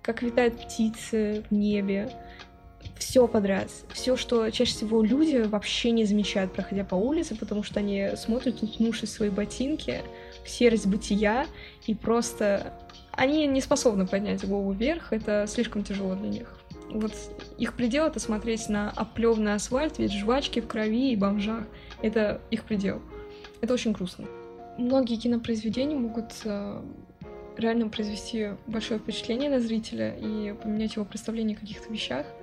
как летают птицы в небе, все подряд. Все, что чаще всего люди вообще не замечают, проходя по улице, потому что они смотрят, уткнувшись в свои ботинки, в серость бытия, и просто они не способны поднять голову вверх, это слишком тяжело для них. Вот их предел — это смотреть на оплевный асфальт, ведь жвачки в крови и бомжах — это их предел. Это очень грустно. Многие кинопроизведения могут э, реально произвести большое впечатление на зрителя и поменять его представление о каких-то вещах —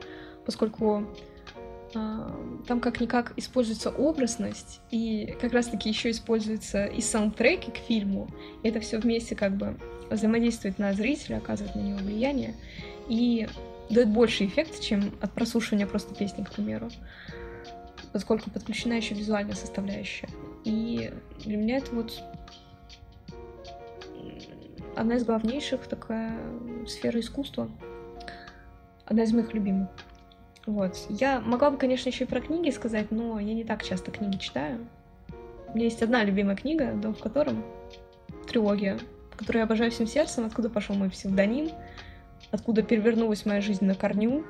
поскольку а, там как-никак используется образность, и как раз-таки еще используются и саундтреки к фильму. И это все вместе как бы взаимодействует на зрителя, оказывает на него влияние, и дает больше эффект, чем от прослушивания просто песни, к примеру, поскольку подключена еще визуальная составляющая. И для меня это вот одна из главнейших такая сфера искусства, одна из моих любимых. Вот. Я могла бы, конечно, еще и про книги сказать, но я не так часто книги читаю. У меня есть одна любимая книга, дом в котором трилогия, которую я обожаю всем сердцем, откуда пошел мой псевдоним, откуда перевернулась моя жизнь на корню.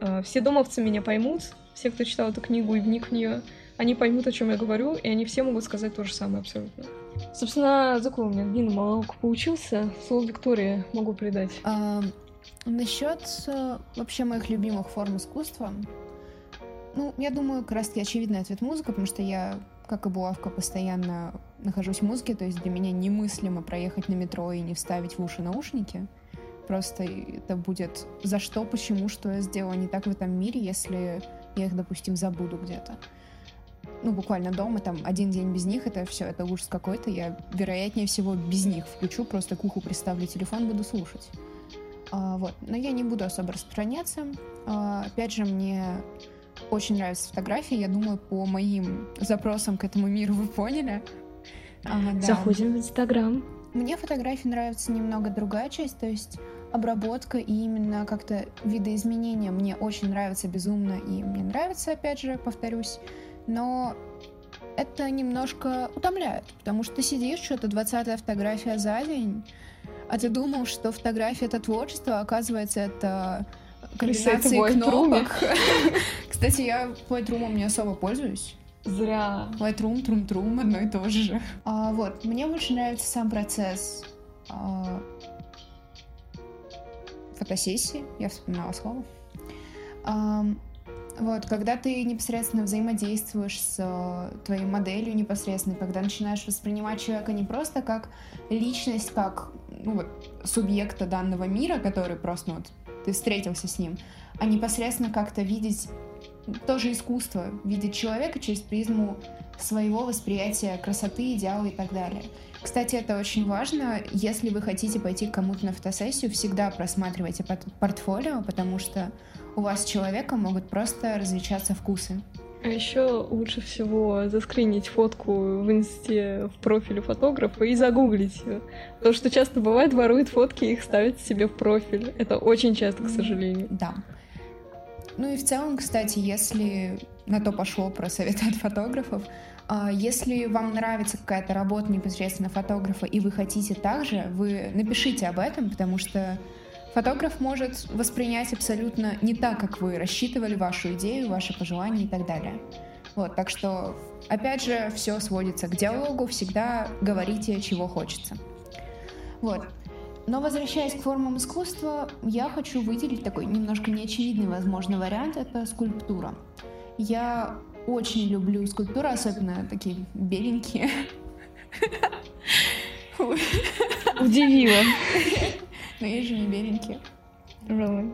А, все домовцы меня поймут, все, кто читал эту книгу и вник в нее, они поймут, о чем я говорю, и они все могут сказать то же самое абсолютно. Собственно, такой у меня длинный монолог получился. Слово Виктории могу передать. А, Насчет э, вообще моих любимых форм искусства, Ну, я думаю, как раз-таки очевидный ответ музыка, потому что я, как и булавка, постоянно нахожусь в музыке, то есть для меня немыслимо проехать на метро и не вставить в уши наушники. Просто это будет за что, почему, что я сделала не так в этом мире, если я их, допустим, забуду где-то. Ну, буквально дома, там, один день без них, это все, это ужас какой-то. Я, вероятнее всего, без них включу, просто к уху приставлю телефон, буду слушать. А, вот. Но я не буду особо распространяться. А, опять же, мне очень нравятся фотографии. Я думаю, по моим запросам к этому миру вы поняли. А, да. Заходим в Инстаграм. Мне фотографии нравится немного другая часть, то есть обработка и именно как-то видоизменения мне очень нравится безумно, и мне нравится, опять же, повторюсь, но это немножко утомляет, потому что ты сидишь, что-то 20 фотография за день, а ты думал, что фотография — это творчество, а оказывается, это комбинации кнопок. Кстати, я Lightroom не особо пользуюсь. Зря. Lightroom, Трум-Трум, одно и то же. А, вот, мне больше нравится сам процесс а, фотосессии, я вспоминала слово. А, вот, когда ты непосредственно взаимодействуешь с э, твоей моделью непосредственно, когда начинаешь воспринимать человека не просто как личность, как ну, вот, субъекта данного мира, который просто ну, вот, ты встретился с ним, а непосредственно как-то видеть тоже искусство, видеть человека через призму своего восприятия красоты, идеала и так далее. Кстати, это очень важно. Если вы хотите пойти к кому-то на фотосессию, всегда просматривайте портфолио, потому что у вас с человеком могут просто различаться вкусы. А еще лучше всего заскринить фотку в инсте в профиле фотографа и загуглить ее. Потому что часто бывает, воруют фотки и их ставят себе в профиль. Это очень часто, к сожалению. Да. Ну и в целом, кстати, если на то пошло про советы от фотографов, а, если вам нравится какая-то работа непосредственно фотографа, и вы хотите также, вы напишите об этом, потому что фотограф может воспринять абсолютно не так, как вы рассчитывали вашу идею, ваши пожелания и так далее. Вот, так что, опять же, все сводится к диалогу, всегда говорите, чего хочется. Вот. Но возвращаясь к формам искусства, я хочу выделить такой немножко неочевидный, возможно, вариант — это скульптура. Я очень люблю скульптуры, особенно такие беленькие. Удивила. Но есть же не беленькие. Really?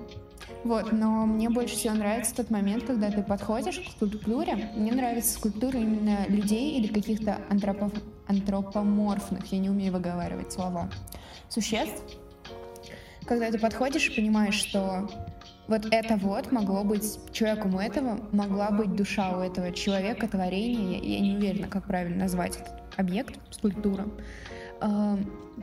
Вот, но мне больше всего нравится тот момент, когда ты подходишь к скульптуре. Мне нравятся скульптуры именно людей или каких-то антропо... антропоморфных, я не умею выговаривать слова, существ. Когда ты подходишь и понимаешь, что вот это вот могло быть человеком у этого, могла быть душа у этого человека, творения, я, я не уверена, как правильно назвать этот объект, скульптура.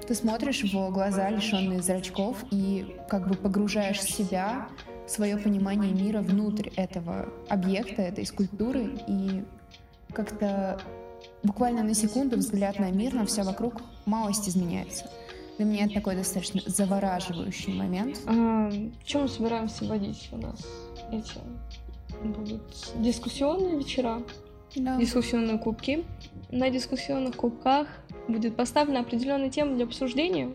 Ты смотришь в глаза, лишенные зрачков, и как бы погружаешь себя, свое понимание мира внутрь этого объекта, этой скульптуры, и как-то буквально на секунду взгляд на мир, на все вокруг малость изменяется. Для меня это такой достаточно завораживающий момент. А, чем мы собираемся водить у нас эти будут дискуссионные вечера, да. дискуссионные кубки. На дискуссионных кубках будет поставлена определенная тема для обсуждения.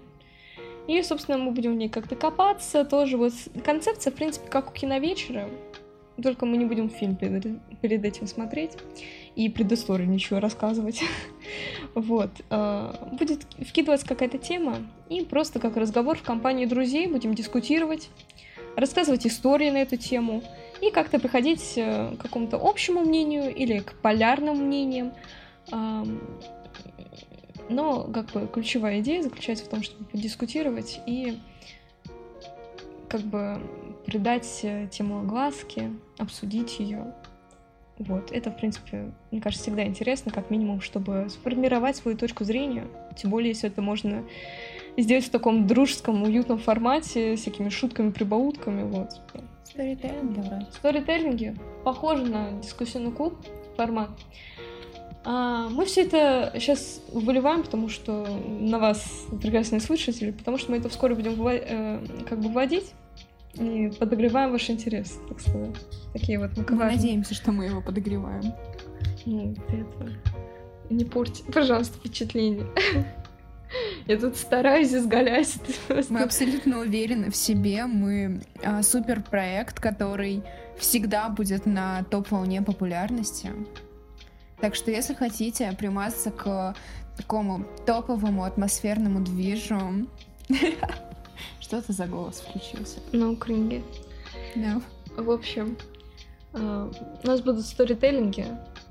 И, собственно, мы будем в ней как-то копаться. Тоже вот концепция, в принципе, как у киновечера. Только мы не будем фильм перед, перед этим смотреть и предысторию ничего рассказывать. вот. А, будет вкидываться какая-то тема, и просто как разговор в компании друзей будем дискутировать, рассказывать истории на эту тему, и как-то приходить э, к какому-то общему мнению или к полярным мнениям. Но как бы ключевая идея заключается в том, чтобы подискутировать и как бы придать э, тему огласки, обсудить ее вот, это, в принципе, мне кажется, всегда интересно, как минимум, чтобы сформировать свою точку зрения. Тем более, если это можно сделать в таком дружеском, уютном формате, с всякими шутками, прибаутками, вот. Сторителлинги, вроде. Сторителлинги. Похоже на дискуссионный клуб формат. А, мы все это сейчас выливаем, потому что на вас, прекрасные слушатели, потому что мы это вскоре будем э, как бы вводить и подогреваем ваш интерес, так сказать. Такие вот мы надеемся, что мы его подогреваем. Ну, ты это... Не порти, пожалуйста, впечатление. Я тут стараюсь изгалясь. Мы абсолютно уверены в себе. Мы а, супер проект, который всегда будет на топ-волне популярности. Так что, если хотите примазаться к такому топовому атмосферному движу... Что это за голос включился? На кринге. Да. В общем, а, у нас будут сторителлинги.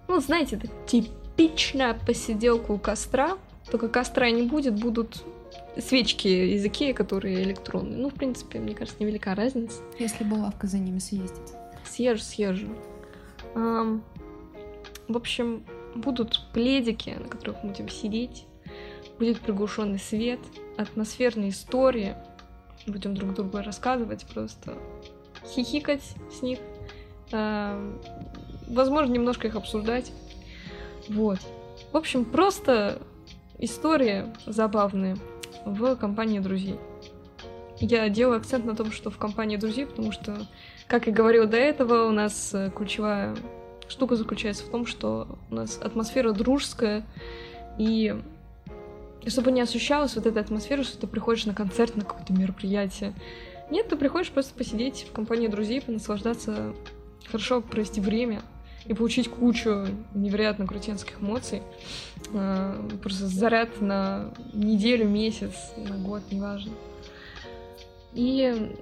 Ну, знаете, это типичная посиделка у костра, только костра не будет, будут свечки из Икеи, которые электронные. Ну, в принципе, мне кажется, невелика разница. Если булавка за ними съездит. Съезжу, съезжу. В общем, будут пледики, на которых мы будем сидеть. Будет приглушенный свет, атмосферные истории. Будем друг другу рассказывать, просто хихикать с них. Uh, возможно, немножко их обсуждать. Вот. В общем, просто истории забавные в компании друзей. Я делаю акцент на том, что в компании друзей, потому что, как и говорил до этого, у нас э, ключевая штука заключается в том, что у нас атмосфера дружеская, и чтобы не ощущалась вот эта атмосфера, что ты приходишь на концерт, на какое-то мероприятие. Нет, ты приходишь просто посидеть в компании друзей, понаслаждаться, хорошо провести время, и получить кучу невероятно крутенских эмоций. А, просто заряд на неделю, месяц, на год, неважно. И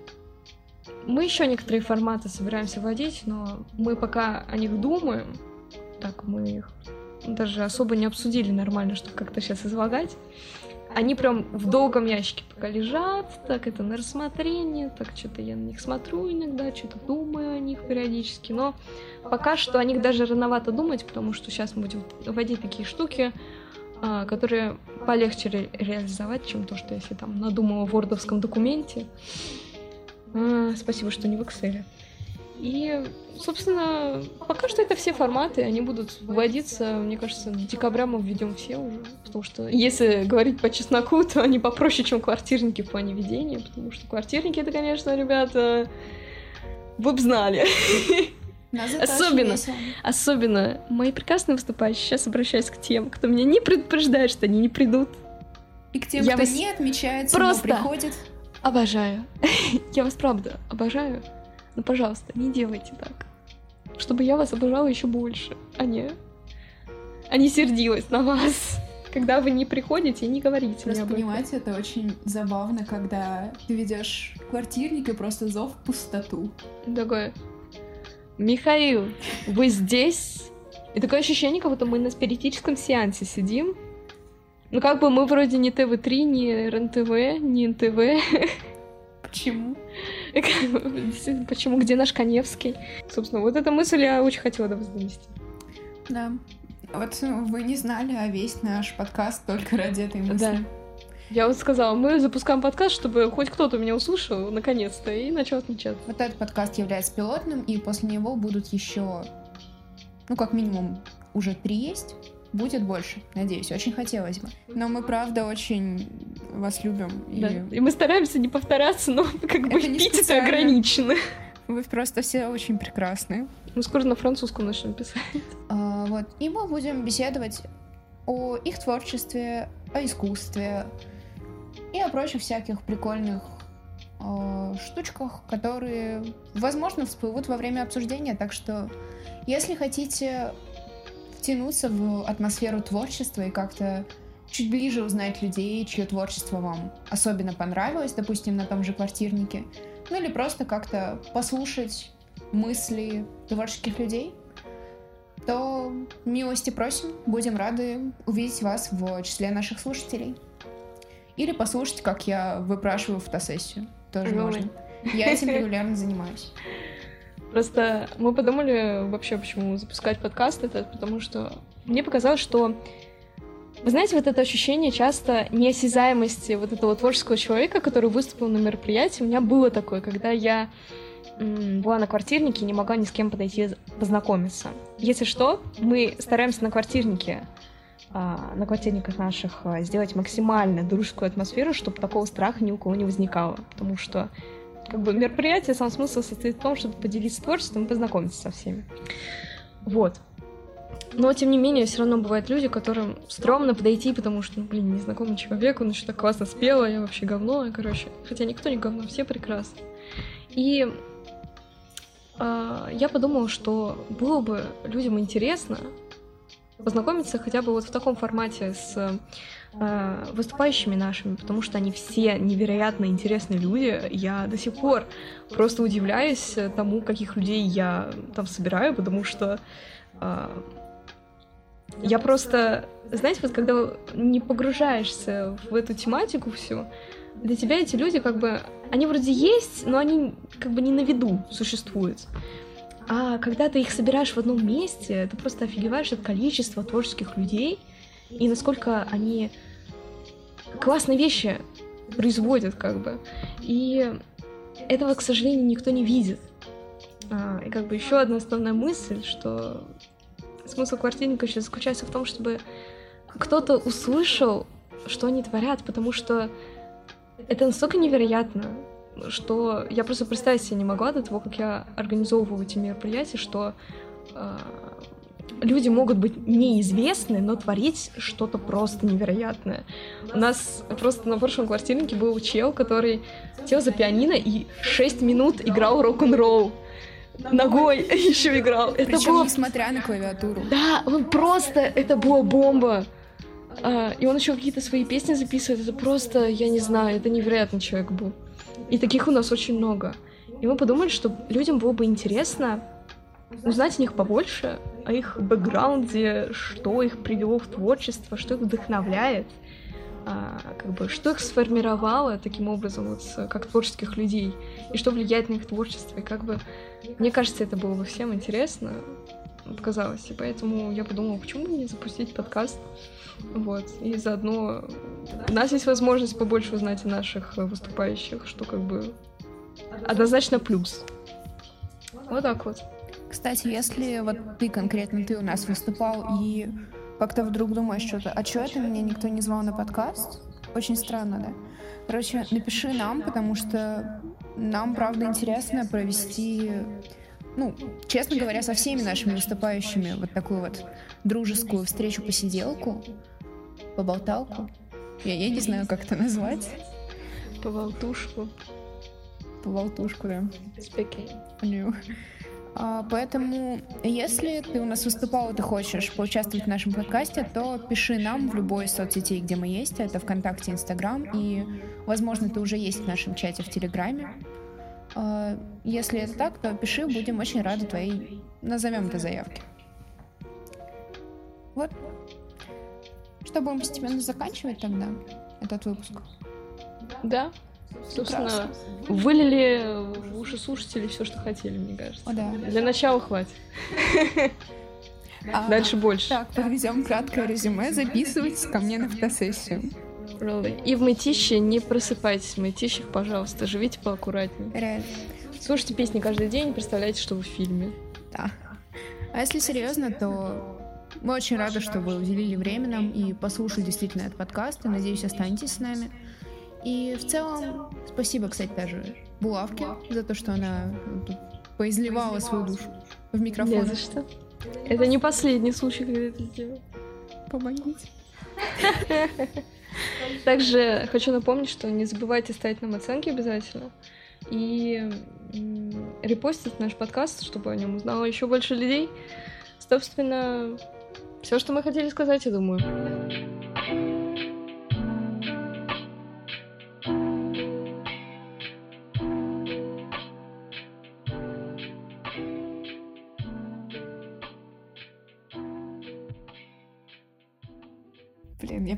мы еще некоторые форматы собираемся вводить, но мы пока о них думаем. Так, мы их даже особо не обсудили нормально, чтобы как-то сейчас излагать. Они прям в долгом ящике пока лежат, так это на рассмотрение, так что-то я на них смотрю иногда, что-то думаю о них периодически, но пока что о них даже рановато думать, потому что сейчас мы будем вводить такие штуки, а, которые полегче ре- реализовать, чем то, что если там надумала в вордовском документе. А, спасибо, что не в Excel. И, собственно, пока что это все форматы, они будут вводиться, мне кажется, декабря мы введем все уже. Потому что, если говорить по чесноку, то они попроще, чем квартирники в плане ведения, потому что квартирники это, конечно, ребята, вы бы знали. Особенно, особенно мои прекрасные выступающие, сейчас обращаюсь к тем, кто меня не предупреждает, что они не придут. И к тем, Я кто вас не отмечается, просто но приходит. Обожаю. Я вас правда обожаю. Ну, пожалуйста, не делайте так. Чтобы я вас обожала еще больше, а не... А не сердилась на вас. Когда вы не приходите, не говорите Просто мне понимаете, это очень забавно, когда ты ведешь квартирник и просто зов в пустоту. Такое. Михаил, вы здесь? И такое ощущение, как будто мы на спиритическом сеансе сидим. Ну, как бы мы вроде не ТВ-3, не РНТВ, не НТВ. Почему? Почему? Где наш Коневский? Собственно, вот эта мысль я очень хотела до вас донести. Да. Вот вы не знали, а весь наш подкаст только ради этой мысли. Да. Я вот сказала, мы запускаем подкаст, чтобы хоть кто-то меня услышал, наконец-то, и начал отмечаться. Вот этот подкаст является пилотным, и после него будут еще, ну, как минимум, уже три есть. Будет больше, надеюсь, очень хотелось бы. Но мы, правда, очень вас любим. И, да. и мы стараемся не повторяться, но как бы пить это ограничено. Вы просто все очень прекрасны. Мы скоро на французском начнем писать. А, вот. И мы будем беседовать о их творчестве, о искусстве и о прочих всяких прикольных э, штучках, которые, возможно, всплывут во время обсуждения. Так что, если хотите втянуться в атмосферу творчества и как-то чуть ближе узнать людей, чье творчество вам особенно понравилось, допустим, на том же квартирнике, ну или просто как-то послушать мысли творческих людей, то милости просим, будем рады увидеть вас в числе наших слушателей. Или послушать, как я выпрашиваю фотосессию. Тоже Ой. можно. Я этим регулярно занимаюсь. Просто мы подумали вообще, почему запускать подкаст этот, потому что мне показалось, что вы знаете, вот это ощущение часто неосязаемости вот этого творческого человека, который выступил на мероприятии, у меня было такое, когда я была на квартирнике и не могла ни с кем подойти познакомиться. Если что, мы стараемся на квартирнике а, на квартирниках наших а, сделать максимально дружескую атмосферу, чтобы такого страха ни у кого не возникало. Потому что как бы мероприятие, сам смысл состоит в том, чтобы поделиться творчеством и познакомиться со всеми. Вот. Но, тем не менее, все равно бывают люди, которым стрёмно подойти, потому что, ну, блин, незнакомый человек, он еще так классно спел, а я вообще говно, короче. Хотя никто не говно, все прекрасны. И э, я подумала, что было бы людям интересно познакомиться хотя бы вот в таком формате с э, выступающими нашими, потому что они все невероятно интересные люди. Я до сих пор просто удивляюсь тому, каких людей я там собираю, потому что я просто, знаете, вот когда не погружаешься в эту тематику всю, для тебя эти люди как бы, они вроде есть, но они как бы не на виду существуют. А когда ты их собираешь в одном месте, ты просто офигеваешь от количества творческих людей и насколько они классные вещи производят, как бы. И этого, к сожалению, никто не видит. А, и как бы еще одна основная мысль, что смысл квартирника еще заключается в том, чтобы кто-то услышал, что они творят, потому что это настолько невероятно, что я просто представить себе не могла до того, как я организовываю эти мероприятия, что э, люди могут быть неизвестны, но творить что-то просто невероятное. У нас просто на прошлом квартирнике был чел, который сел за пианино и 6 минут играл рок-н-ролл ногой еще играл. Это Причем было... несмотря на клавиатуру. Да, он просто, это была бомба. А, и он еще какие-то свои песни записывает. Это просто, я не знаю, это невероятный человек был. И таких у нас очень много. И мы подумали, что людям было бы интересно узнать о них побольше, о их бэкграунде, что их привело в творчество, что их вдохновляет, как бы, что их сформировало таким образом, вот, как творческих людей, и что влияет на их творчество. И как бы мне кажется, это было бы всем интересно, показалось. И поэтому я подумала, почему бы не запустить подкаст. Вот. И заодно у нас есть возможность побольше узнать о наших выступающих, что как бы однозначно плюс. Вот так вот. Кстати, если вот ты конкретно, ты у нас выступал и как-то вдруг думаешь что-то, а что это меня никто не звал на подкаст? Очень странно, да? Короче, напиши нам, потому что нам, правда, интересно провести, ну, честно говоря, со всеми нашими выступающими вот такую вот дружескую встречу-посиделку, поболталку. Я, я не знаю, как это назвать. Поболтушку. Поболтушку, да. Speaking. А, поэтому, если ты у нас выступал и ты хочешь поучаствовать в нашем подкасте, то пиши нам в любой соцсети, где мы есть. Это ВКонтакте, Инстаграм. И, возможно, ты уже есть в нашем чате в Телеграме. А, если это так, то пиши, будем очень рады твоей, назовем это заявке. Вот. Что, будем постепенно заканчивать тогда этот выпуск? Да, Собственно, вылили в уши слушателей все, что хотели, мне кажется. О, да. Для начала хватит. А, Дальше больше. Так, подведем краткое резюме. Записывайтесь ко мне на фотосессию. Really. И в мытище не просыпайтесь в мытищах, пожалуйста. Живите поаккуратнее. Реально. Слушайте песни каждый день, представляете, что вы в фильме. Да. А если серьезно, то мы очень рады, что вы уделили время нам и послушали действительно этот подкаст. И надеюсь, останетесь с нами. И в целом, спасибо, кстати, даже Булавке за то, что она поизливала свою душу в микрофон. Не за что. Это не последний случай, когда это сделал. Помогите. Также хочу напомнить, что не забывайте ставить нам оценки обязательно. И репостить наш подкаст, чтобы о нем узнало еще больше людей. Собственно, все, что мы хотели сказать, я думаю.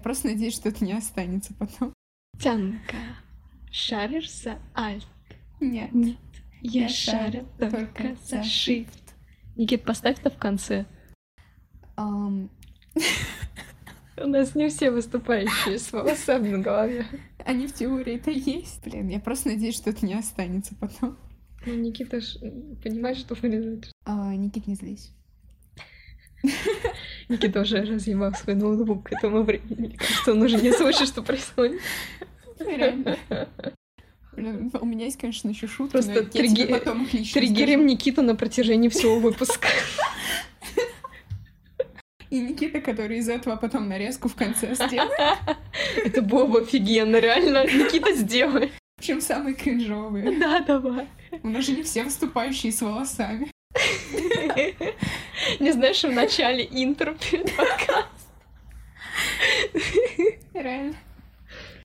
Просто надеюсь, что это не останется потом. Тянка, шаришь за альт? Нет. Нет, я, я шарю только за shift. Никит, поставь это в конце. Um... У нас не все выступающие с волосами на голове. Они в теории-то есть. Блин, я просто надеюсь, что это не останется потом. Ну, Никита ж понимает, что вырезать. А, Никит, не злись. Никита уже разъебал свой ноутбук к этому времени. Мне кажется, он уже не слышит, что происходит. Реально. у меня есть, конечно, еще шутки, Просто триггерим Никиту на протяжении всего выпуска. И Никита, который из этого потом нарезку в конце сделает. Это было бы офигенно, реально. Никита, сделай. Причем самый кринжовый. Да, давай. У нас же не все выступающие с волосами. Не знаешь, в начале интро перед подкастом. Реально.